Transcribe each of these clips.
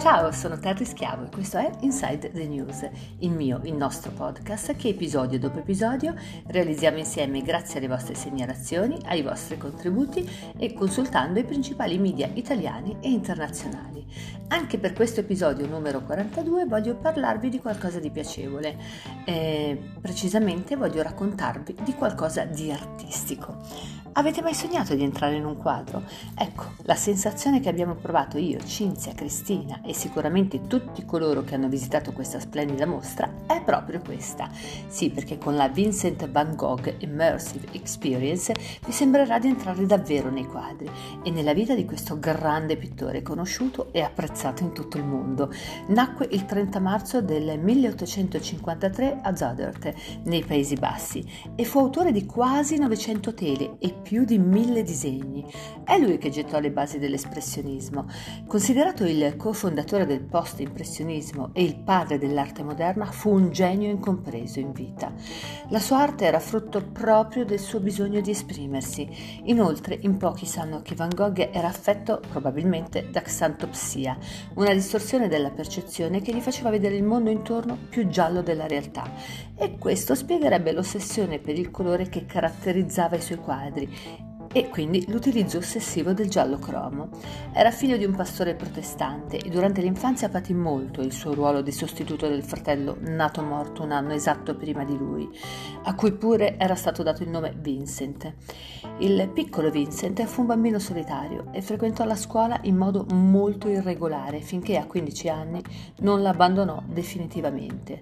Ciao, sono Terry Schiavo e questo è Inside the News, il mio, il nostro podcast che episodio dopo episodio realizziamo insieme grazie alle vostre segnalazioni, ai vostri contributi e consultando i principali media italiani e internazionali. Anche per questo episodio numero 42 voglio parlarvi di qualcosa di piacevole, eh, precisamente voglio raccontarvi di qualcosa di artistico. Avete mai sognato di entrare in un quadro? Ecco, la sensazione che abbiamo provato io, Cinzia, Cristina e sicuramente tutti coloro che hanno visitato questa splendida mostra è proprio questa. Sì, perché con la Vincent Van Gogh Immersive Experience vi sembrerà di entrare davvero nei quadri e nella vita di questo grande pittore conosciuto e apprezzato in tutto il mondo. Nacque il 30 marzo del 1853 a Zodert, nei Paesi Bassi, e fu autore di quasi 900 tele e più di mille disegni. È lui che gettò le basi dell'espressionismo. Considerato il cofondatore del post-impressionismo e il padre dell'arte moderna, fu un genio incompreso in vita. La sua arte era frutto proprio del suo bisogno di esprimersi. Inoltre, in pochi sanno che Van Gogh era affetto probabilmente da xantopsia, una distorsione della percezione che gli faceva vedere il mondo intorno più giallo della realtà. E questo spiegherebbe l'ossessione per il colore che caratterizzava i suoi quadri 嗯。E quindi l'utilizzo ossessivo del giallo cromo. Era figlio di un pastore protestante e durante l'infanzia patì molto il suo ruolo di sostituto del fratello nato morto un anno esatto prima di lui, a cui pure era stato dato il nome Vincent. Il piccolo Vincent fu un bambino solitario e frequentò la scuola in modo molto irregolare finché a 15 anni non l'abbandonò definitivamente.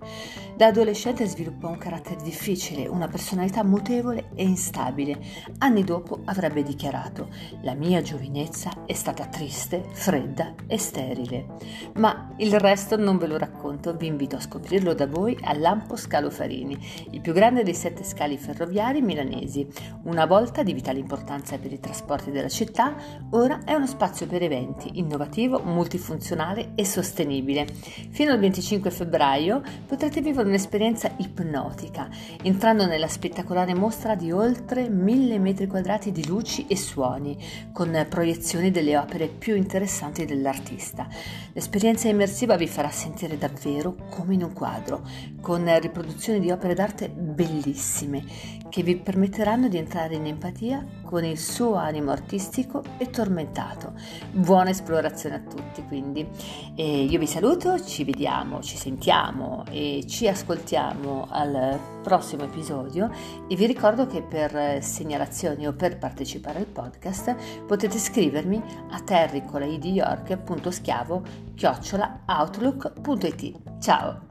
Da adolescente sviluppò un carattere difficile, una personalità mutevole e instabile. Anni dopo avrebbe dichiarato La mia giovinezza è stata triste, fredda e sterile. Ma il resto non ve lo racconto, vi invito a scoprirlo da voi al Lampo Scalo Farini, il più grande dei sette scali ferroviari milanesi. Una volta di vitale importanza per i trasporti della città, ora è uno spazio per eventi innovativo, multifunzionale e sostenibile. Fino al 25 febbraio potrete vivere un'esperienza ipnotica, entrando nella spettacolare mostra di oltre 1000 metri quadrati di luci e suoni, con proiezioni delle opere più interessanti dell'artista. L'esperienza immersiva vi farà sentire davvero come in un quadro, con riproduzioni di opere d'arte bellissime, che vi permetteranno di entrare in empatia con il suo animo artistico e tormentato. Buona esplorazione a tutti, quindi. E io vi saluto, ci vediamo, ci sentiamo e ci ascoltiamo al prossimo episodio e vi ricordo che per segnalazioni o per partecipare al podcast potete scrivermi a terricolaidiyork.schiavo chiocciola outlook.it. Ciao!